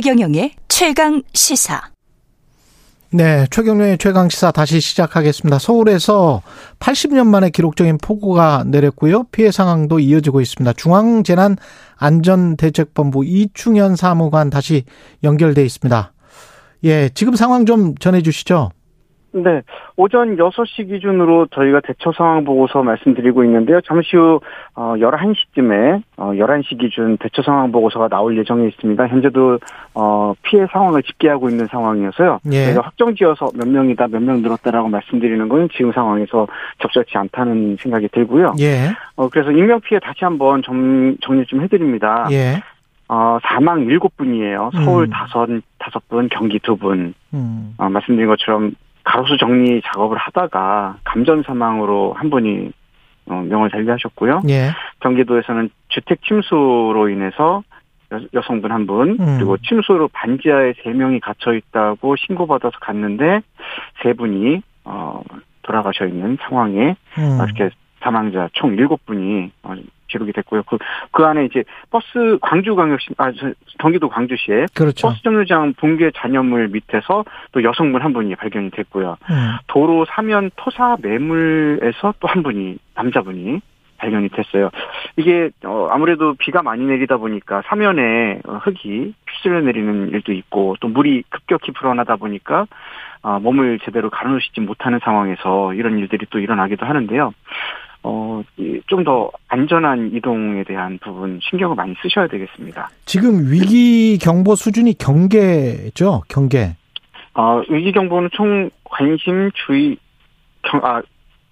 최경영의 최강 시사. 네, 최경련의 최강 시사 다시 시작하겠습니다. 서울에서 80년 만에 기록적인 폭우가 내렸고요. 피해 상황도 이어지고 있습니다. 중앙재난 안전대책본부 이충현 사무관 다시 연결돼 있습니다. 예, 지금 상황 좀 전해 주시죠. 네. 오전 6시 기준으로 저희가 대처 상황 보고서 말씀드리고 있는데요. 잠시 후 11시쯤에 어, 11시 어, 기준 대처 상황 보고서가 나올 예정에 있습니다. 현재도 어, 피해 상황을 집계하고 있는 상황이어서요. 예. 저희가 확정 지어서 몇 명이다, 몇 명 늘었다라고 말씀드리는 건 지금 상황에서 적절치 않다는 생각이 들고요. 예. 어, 그래서 인명 피해 다시 한번 정, 정리 좀 해드립니다. 예. 어, 사망 7분이에요. 서울 음. 다섯, 다섯 분, 경기 두 분. 음. 어, 말씀드린 것처럼 가로수 정리 작업을 하다가 감전 사망으로 한 분이 어, 명을 달리하셨고요. 예. 경기도에서는 주택 침수로 인해서 여, 성분 한 분, 음. 그리고 침수로 반지하에 세 명이 갇혀 있다고 신고받아서 갔는데 세 분이 어, 돌아가셔 있는 상황에 음. 이렇게 사망자 총 일곱 분이 어, 기록이 됐고요. 그, 그 안에 이제 버스 광주광역시, 아, 저, 경기도 광주시에 그렇죠. 버스 정류장 붕괴 잔여물 밑에서 또 여성분 한 분이 발견이 됐고요. 음. 도로 사면 토사 매물에서 또 한 분이 남자분이 발견이 됐어요. 이게 어, 아무래도 비가 많이 내리다 보니까 사면에 어, 흙이 휩쓸려 내리는 일도 있고 또 물이 급격히 불어나다 보니까 아, 몸을 제대로 가려놓지 못하는 상황에서 이런 일들이 또 일어나기도 하는데요. 어, 좀 더 안전한 이동에 대한 부분 신경을 많이 쓰셔야 되겠습니다. 지금 위기 경보 수준이 경계죠, 경계. 어, 위기 경보는 총 관심, 주의, 경, 아,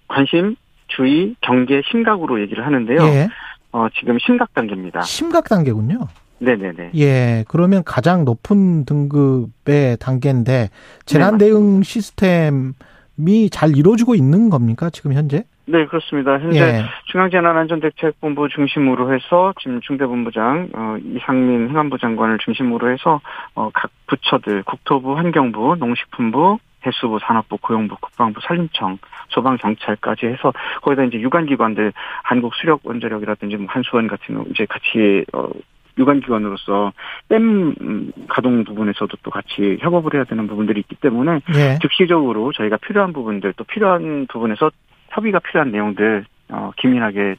관심, 주의, 경계, 심각으로 얘기를 하는데요. 예. 어, 지금 심각 단계입니다. 심각 단계군요. 네네네. 예, 그러면 가장 높은 등급의 단계인데 재난 네, 대응 시스템이 잘 이루어지고 있는 겁니까 지금 현재? 네, 그렇습니다. 현재 예, 중앙재난안전대책본부 중심으로 해서 지금 중대본부장 어, 이상민 행안부 장관을 중심으로 해서 어, 각 부처들 국토부, 환경부, 농식품부, 해수부, 산업부, 고용부, 국방부, 산림청, 소방경찰까지 해서 거기다 이제 유관기관들 한국수력원자력이라든지 뭐 한수원 같은 경우 이제 같이 어, 유관기관으로서 댐 음, 가동 부분에서도 또 같이 협업을 해야 되는 부분들이 있기 때문에 예. 즉시적으로 저희가 필요한 부분들 또 필요한 부분에서 협의가 필요한 내용들 어, 기민하게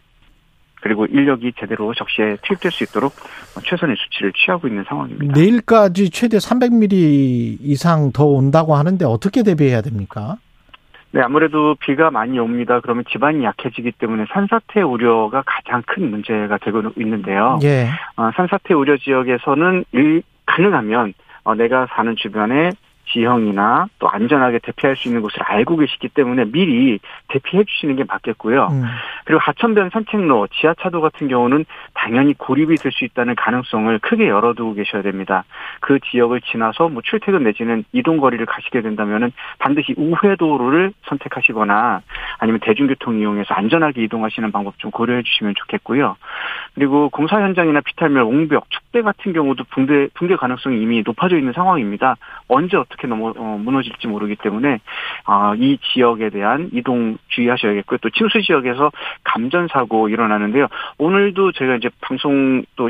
그리고 인력이 제대로 적시에 투입될 수 있도록 어, 최선의 수치를 취하고 있는 상황입니다. 내일까지 최대 300mm 이상 더 온다고 하는데 어떻게 대비해야 됩니까? 네, 아무래도 비가 많이 옵니다. 그러면 지반이 약해지기 때문에 산사태 우려가 가장 큰 문제가 되고 있는데요. 예, 어, 산사태 우려 지역에서는 일, 가능하면 어, 내가 사는 주변에 지형이나 또 안전하게 대피할 수 있는 곳을 알고 계시기 때문에 미리 대피해 주시는 게 맞겠고요. 음, 그리고 하천변 산책로, 지하차도 같은 경우는 당연히 고립이 될 수 있다는 가능성을 크게 열어두고 계셔야 됩니다. 그 지역을 지나서 뭐 출퇴근 내지는 이동 거리를 가시게 된다면은 반드시 우회 도로를 선택하시거나 아니면 대중교통 이용해서 안전하게 이동하시는 방법 좀 고려해 주시면 좋겠고요. 그리고 공사 현장이나 피탈물, 옹벽, 축대 같은 경우도 붕괴 붕괴 가능성이 이미 높아져 있는 상황입니다. 언제 어떻게 넘어 어, 무너질지 모르기 때문에 아, 이 지역에 대한 이동 주의하셔야겠고요. 또 침수 지역에서 감전 사고 일어나는데요. 오늘도 저희가 이제 방송 또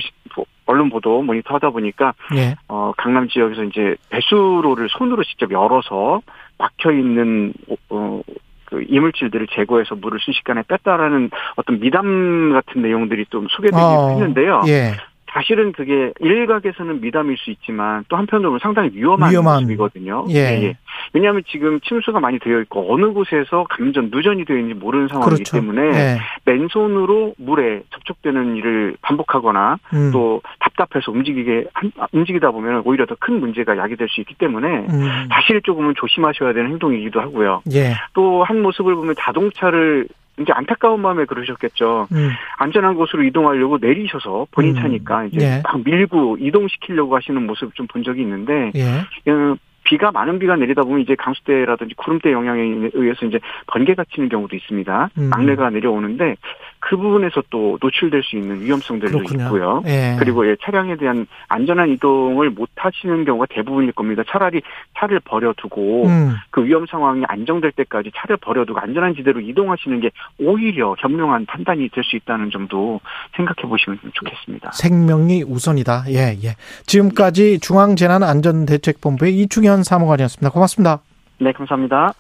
언론 보도 모니터하다 보니까 예, 어, 강남 지역에서 이제 배수로를 손으로 직접 열어서 막혀 있는 어, 그 이물질들을 제거해서 물을 순식간에 뺐다라는 어떤 미담 같은 내용들이 좀 소개되긴 어, 했는데요. 예, 사실은 그게 일각에서는 미담일 수 있지만 또 한편으로는 상당히 위험한, 위험한. 모습이거든요. 예. 왜냐하면 지금 침수가 많이 되어 있고 어느 곳에서 감전 누전이 되어 있는지 모르는 상황이기 그렇죠. 때문에 예, 맨손으로 물에 접촉되는 일을 반복하거나 음, 또 답답해서 움직이게 한- 움직이다 보면 오히려 더 큰 문제가 야기될 수 있기 때문에 음, 사실 조금은 조심하셔야 되는 행동이기도 하고요. 예, 또한 모습을 보면 자동차를 이제 안타까운 마음에 그러셨겠죠. 음, 안전한 곳으로 이동하려고 내리셔서 본인 음. 차니까 이제 예. 막 밀고 이동시키려고 하시는 모습 좀 본 적이 있는데 예, 어, 비가 많은 비가 내리다 보면 이제 강수대라든지 구름대 영향에 의해서 이제 번개가 치는 경우도 있습니다. 음. 막내가 내려오는데 그 부분에서 또 노출될 수 있는 위험성들도 그렇군요. 있고요. 예. 그리고 예, 차량에 대한 안전한 이동을 못 하시는 경우가 대부분일 겁니다. 차라리 차를 버려두고 음. 그 위험 상황이 안정될 때까지 차를 버려두고 안전한 지대로 이동하시는 게 오히려 현명한 판단이 될 수 있다는 점도 생각해 보시면 좋겠습니다. 생명이 우선이다. 예, 예. 지금까지 중앙재난안전대책본부의 이충현 사무관이었습니다. 고맙습니다. 네, 감사합니다.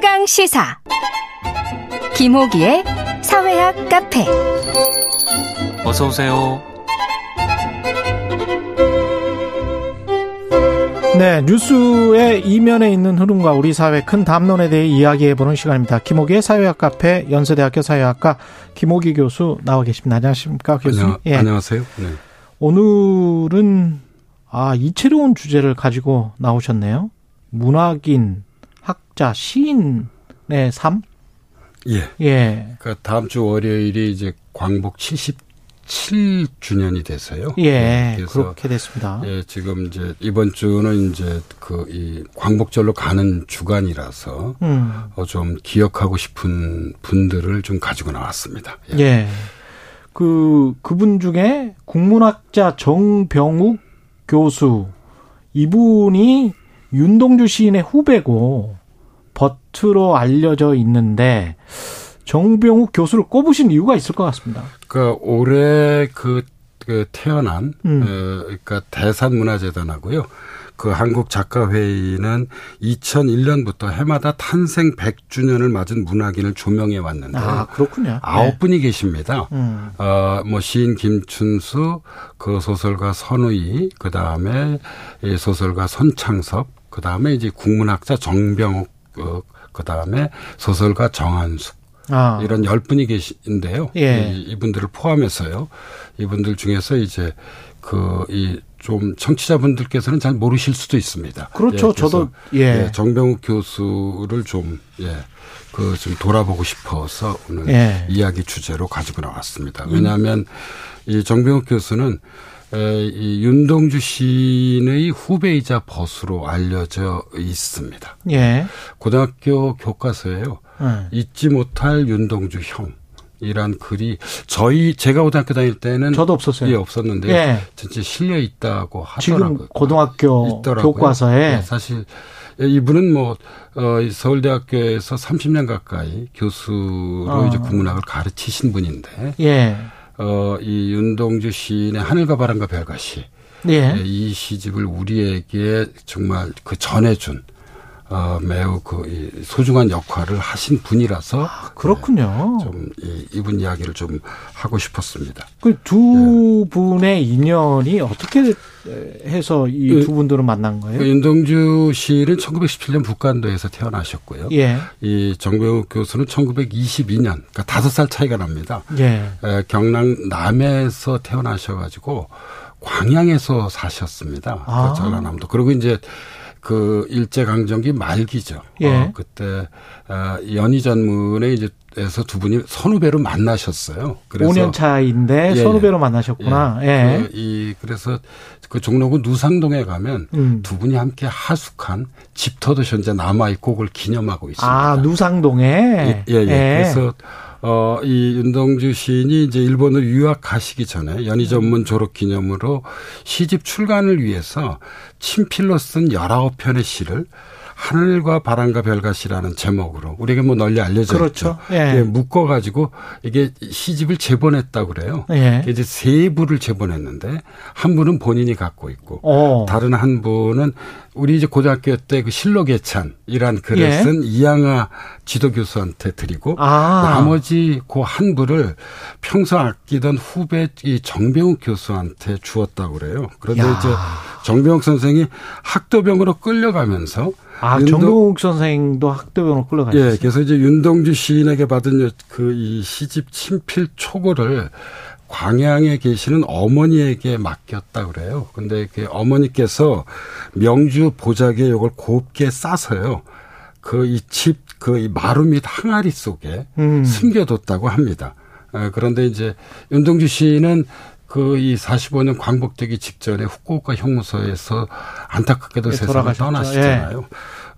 최강 시사 김호기의 사회학 카페 어서 오세요. 네, 뉴스의 이면에 있는 흐름과 우리 사회 큰 담론에 대해 이야기해보는 시간입니다. 김호기의 사회학 카페 연세대학교 사회학과 김호기 교수 나와 계십니다. 안녕하십니까, 교수님? 안녕, 예. 안녕하세요. 네. 오늘은 아 이채로운 주제를 가지고 나오셨네요. 문학인, 학자, 시인의 삶. 예. 예, 그러니까 다음 주 월요일이 이제 광복 77주년이 돼서요. 예, 네, 그래서 그렇게 됐습니다. 예, 지금 이제 이번 주는 이제 그 이 광복절로 가는 주간이라서 음, 어, 좀 기억하고 싶은 분들을 좀 가지고 나왔습니다. 예. 예. 그 그분 중에 국문학자 정병욱 교수 이분이 윤동주 시인의 후배고 버트로 알려져 있는데 정병욱 교수를 꼽으신 이유가 있을 것 같습니다. 그러니까 올해 그, 그 태어난 음. 어, 그러니까 대산문화재단하고요. 그 한국 작가회의는 2001년부터 해마다 탄생 100주년을 맞은 문학인을 조명해 왔는데 아 그렇군요. 아홉 분이 계십니다. 음. 어, 뭐 시인 김춘수, 그 소설가 선우이, 그 다음에 소설가 손창섭, 그 다음에 이제 국문학자 정병욱, 어, 그 다음에 소설가 정한숙. 아, 이런 열 분이 계신데요. 예. 이, 이분들을 포함해서요. 이분들 중에서 이제 그이 좀 청취자분들께서는 잘 모르실 수도 있습니다. 그렇죠. 예, 저도 예. 예, 정병욱 교수를 좀 예. 그 좀 돌아보고 싶어서 오늘 예. 이야기 주제로 가지고 나왔습니다. 왜냐하면 이 정병욱 교수는 에, 이 윤동주 시인의 후배이자 벗으로 알려져 있습니다. 예. 고등학교 교과서에요. 예. 잊지 못할 윤동주 형 이란 글이 저희 제가 고등학교 다닐 때는 저도 없었어요. 예, 없었는데 예. 진짜 실려 있다고 지금 하더라고요. 고등학교 있더라고요. 교과서에 네, 사실 이분은 뭐 어, 이 서울대학교에서 30년 가까이 교수로 어. 이제 국문학을 가르치신 분인데 예. 어, 이 윤동주 시인의 하늘과 바람과 별과 시 예. 예, 이 시집을 우리에게 정말 그 전해준 어, 매우 그이 소중한 역할을 하신 분이라서 그렇군요. 네, 좀 이, 이분 이야기를 좀 하고 싶었습니다. 그 예. 두 분의 인연이 어떻게 해서 이 그- 두 분들은 만난 그 거예요? 윤동주 시인은 1917년 북간도에서 태어나셨고요. 예. 이 정병욱 교수는 1922년, 그러니까 다섯 살 차이가 납니다. 예. 에, 경남 남해에서 태어나셔가지고 광양에서 사셨습니다. 아. 그 전라남도. 그리고 이제 그 일제 강점기 말기죠. 예. 어, 그때 어, 연희 전문에 이제 에서 두 분이 선후배로 만나셨어요. 그래서 5년 차인데 예, 선후배로 만나셨구나. 예. 그, 이 그래서 그 종로구 누상동에 가면 음. 두 분이 함께 하숙한 집터도 현재 남아 있고 그걸 기념하고 있습니다. 아, 누상동에. 예, 예, 예. 그래서 어, 이 윤동주 시인이 이제 일본을 유학 가시기 전에 연희 전문 졸업 기념으로 시집 출간을 위해서 친필로 쓴 19편의 시를 하늘과 바람과 별과 시라는 제목으로 우리에게 뭐 널리 알려져 그렇죠. 있죠. 예. 예, 묶어 가지고 이게 시집을 재본했다고 그래요. 예. 이제 세 부를 재본했는데 한 부는 본인이 갖고 있고 어. 다른 한 분은 우리 이제 고등학교 때 그 실록예찬이란 글을 예. 쓴 이양아 지도 교수한테 드리고 아. 나머지 그 한 부를 평소 아끼던 후배 이 정병욱 교수한테 주었다고 그래요. 그런데 야. 이제 정병욱 선생이 학도병으로 끌려가면서 아, 윤동- 정동욱 선생도 학도병으로 끌려가셨어요. 예, 그래서 이제 윤동주 시인에게 받은 그 이 시집 친필 초고를 광양에 계시는 어머니에게 맡겼다 그래요. 근데 그 어머니께서 명주 보자기에 이걸 곱게 싸서요. 그 이 집그이 마루 밑 항아리 속에 음. 숨겨뒀다고 합니다. 어, 그런데 이제 윤동주 시인은 그 이 45년 광복되기 직전에 후쿠오카 형무소에서 안타깝게도 예, 세상을 돌아가셨죠. 떠나시잖아요.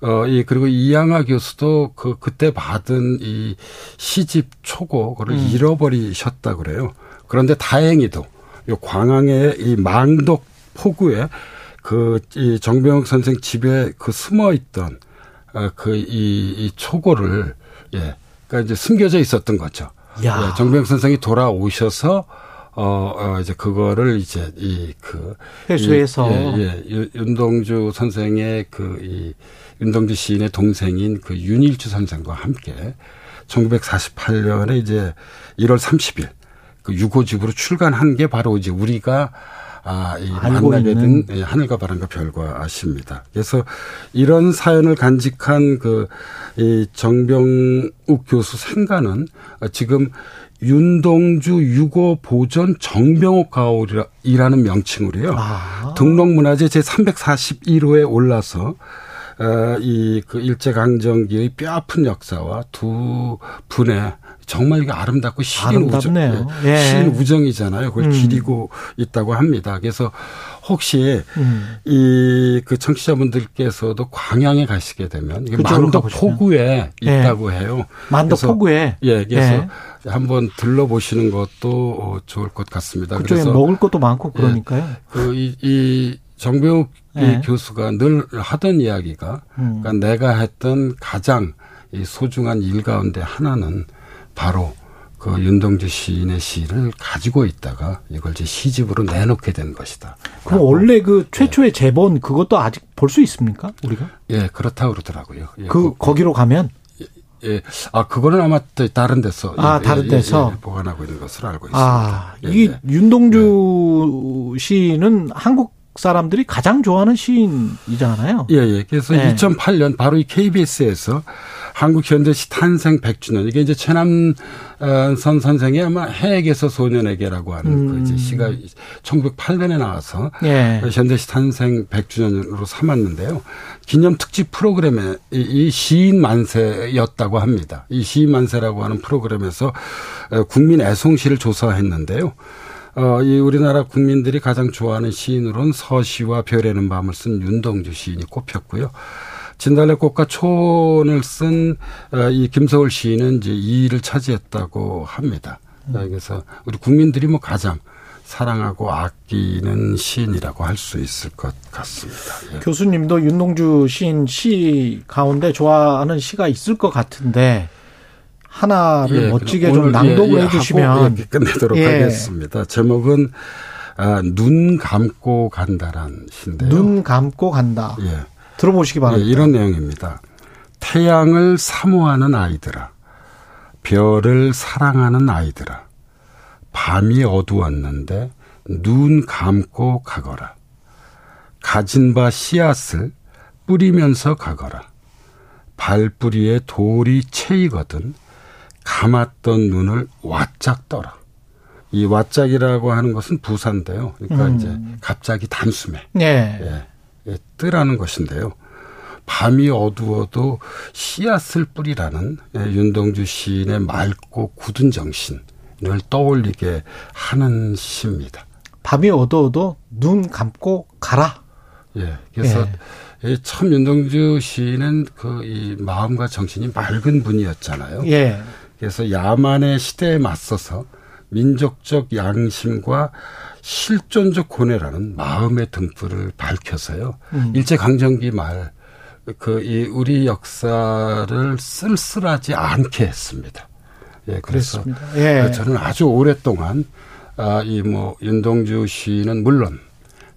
어, 이, 그리고 이양아 교수도 그, 그때 받은 이 시집 초고를 음. 잃어버리셨다 그래요. 그런데 다행히도 요 광항의 이 망독 포구에 그, 이 정병욱 선생 집에 그 숨어 있던 어, 그, 이, 이 초고를, 예. 그러니까 이제 숨겨져 있었던 거죠. 야. 예, 정병욱 선생이 돌아오셔서 어, 어, 이제 그거를 이제 이 그. 회수해서. 이, 예, 예. 유- 윤동주 선생의 그이 윤동주 시인의 동생인 그 윤일주 선생과 함께 1948년에 이제 1월 30일 그 유고집으로 출간한 게 바로 이제 우리가 아, 이 있는. 된 예, 하늘과 바람과 별과 아십니다. 그래서 이런 사연을 간직한 그, 이 정병욱 교수 생가는 어, 지금 윤동주 유고 보존 정병옥 가옥이라는 명칭으로요. 아. 등록문화재 제 341호에 올라서 어, 이그 일제강점기의 뼈아픈 역사와 두 분의 정말 이게 아름답고 시린 우정, 아름답네요. 예, 예. 시린 우정이잖아요. 그걸 음. 기리고 있다고 합니다. 그래서 혹시 음. 이그 청취자분들께서도 광양에 가시게 되면 이게 가보시면. 포구에 예. 있다고 해요. 그래서 포구에. 예, 그래서 예. 한번 들러보시는 것도 어, 좋을 것 같습니다. 그쪽에 그래서 먹을 것도 많고 그러니까요. 그, 이, 이 정배욱 이 예. 교수가 늘 하던 이야기가 음. 그러니까 내가 했던 가장 이 소중한 일 가운데 하나는 바로 그 윤동주 시인의 시를 가지고 있다가 이걸 이제 시집으로 내놓게 된 것이다. 그럼 원래 그 최초의 제본 그것도 아직 볼 수 있습니까? 우리가? 예, 그렇다고 그러더라고요. 예, 그 거기로 가면 예, 아 그거는 아마 또 다른 데서 아, 예, 다른 예, 데서? 예, 예, 보관하고 있는 것으로 알고 있습니다. 아, 예, 이게 예. 윤동주 시인은 한국 사람들이 가장 좋아하는 시인이잖아요. 예, 예. 그래서 네. 2008년 바로 이 KBS에서 한국 현대시 탄생 100주년 이게 이제 최남선 선생이 아마 해에게서 소년에게라고 하는 음. 그 이제 시가 1908년에 나와서 예. 현대시 탄생 100주년으로 삼았는데요. 기념 특집 프로그램에 이, 이 시인 만세였다고 합니다. 이 시인 만세라고 하는 프로그램에서 어, 국민 애송시를 조사했는데요. 어, 이 우리나라 국민들이 가장 좋아하는 시인으로는 서시와 별에는 밤을 쓴 윤동주 시인이 꼽혔고요. 진달래 꽃과 초원을 쓴 어, 이 김서울 시인은 이제 2위를 차지했다고 합니다. 어, 그래서 우리 국민들이 뭐 가장 사랑하고 아끼는 시인이라고 할 수 있을 것 같습니다. 예. 교수님도 윤동주 시인 시 가운데 좋아하는 시가 있을 것 같은데 하나를 예, 멋지게 좀 낭독을 예, 예, 해주시면 이렇게 끝내도록 예. 하겠습니다. 제목은 아, 눈 감고 간다란 시인데요. 눈 감고 간다. 예. 들어보시기 예, 바랍니다. 이런 내용입니다. 태양을 사모하는 아이들아, 별을 사랑하는 아이들아, 밤이 어두웠는데 눈 감고 가거라. 가진 바 씨앗을 뿌리면서 가거라. 발뿌리에 돌이 채이거든 감았던 눈을 와짝 떠라. 이 와짝이라고 하는 것은 부사인데요. 그러니까 음. 이제 갑자기 단숨에 예. 예, 예, 뜨라는 것인데요. 밤이 어두워도 씨앗을 뿌리라는 예, 윤동주 시인의 맑고 굳은 정신을 떠올리게 하는 시입니다. 밤이 어두워도 눈 감고 가라. 예, 그래서 예, 참 윤동주 시인은 그 이 마음과 정신이 맑은 분이었잖아요. 예. 그래서 야만의 시대에 맞서서 민족적 양심과 실존적 고뇌라는 마음의 등불을 밝혀서요. 음. 일제 강점기 말 그 이 우리 역사를 쓸쓸하지 않게 했습니다. 예, 그래서. 예. 저는 아주 오랫동안 아, 이 뭐 윤동주 시인은 물론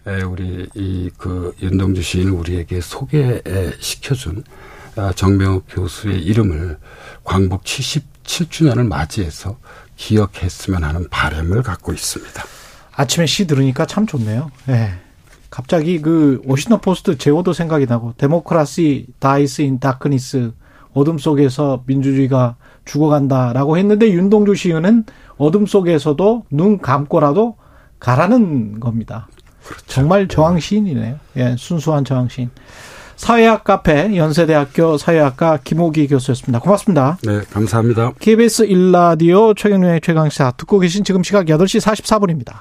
에, 우리 이 그 윤동주 시인을 우리에게 소개시켜준 아, 정명욱 교수의 이름을 광복 77주년을 맞이해서 기억했으면 하는 바람을 갖고 있습니다. 아침에 시 들으니까 참 좋네요. 예. 갑자기 그 워싱턴 포스트 제호도 생각이 나고 Democracy Dies in Darkness 어둠 속에서 민주주의가 죽어간다라고 했는데 윤동주 시인은 어둠 속에서도 눈 감고라도 가라는 겁니다. 정말 저항 시인이네요. 예, 순수한 저항 시인. 사회학 카페 연세대학교 사회학과 김호기 교수였습니다. 고맙습니다. 네, 감사합니다. KBS 일라디오 최경련의 최강시사 듣고 계신 지금 시각 8시 44분입니다.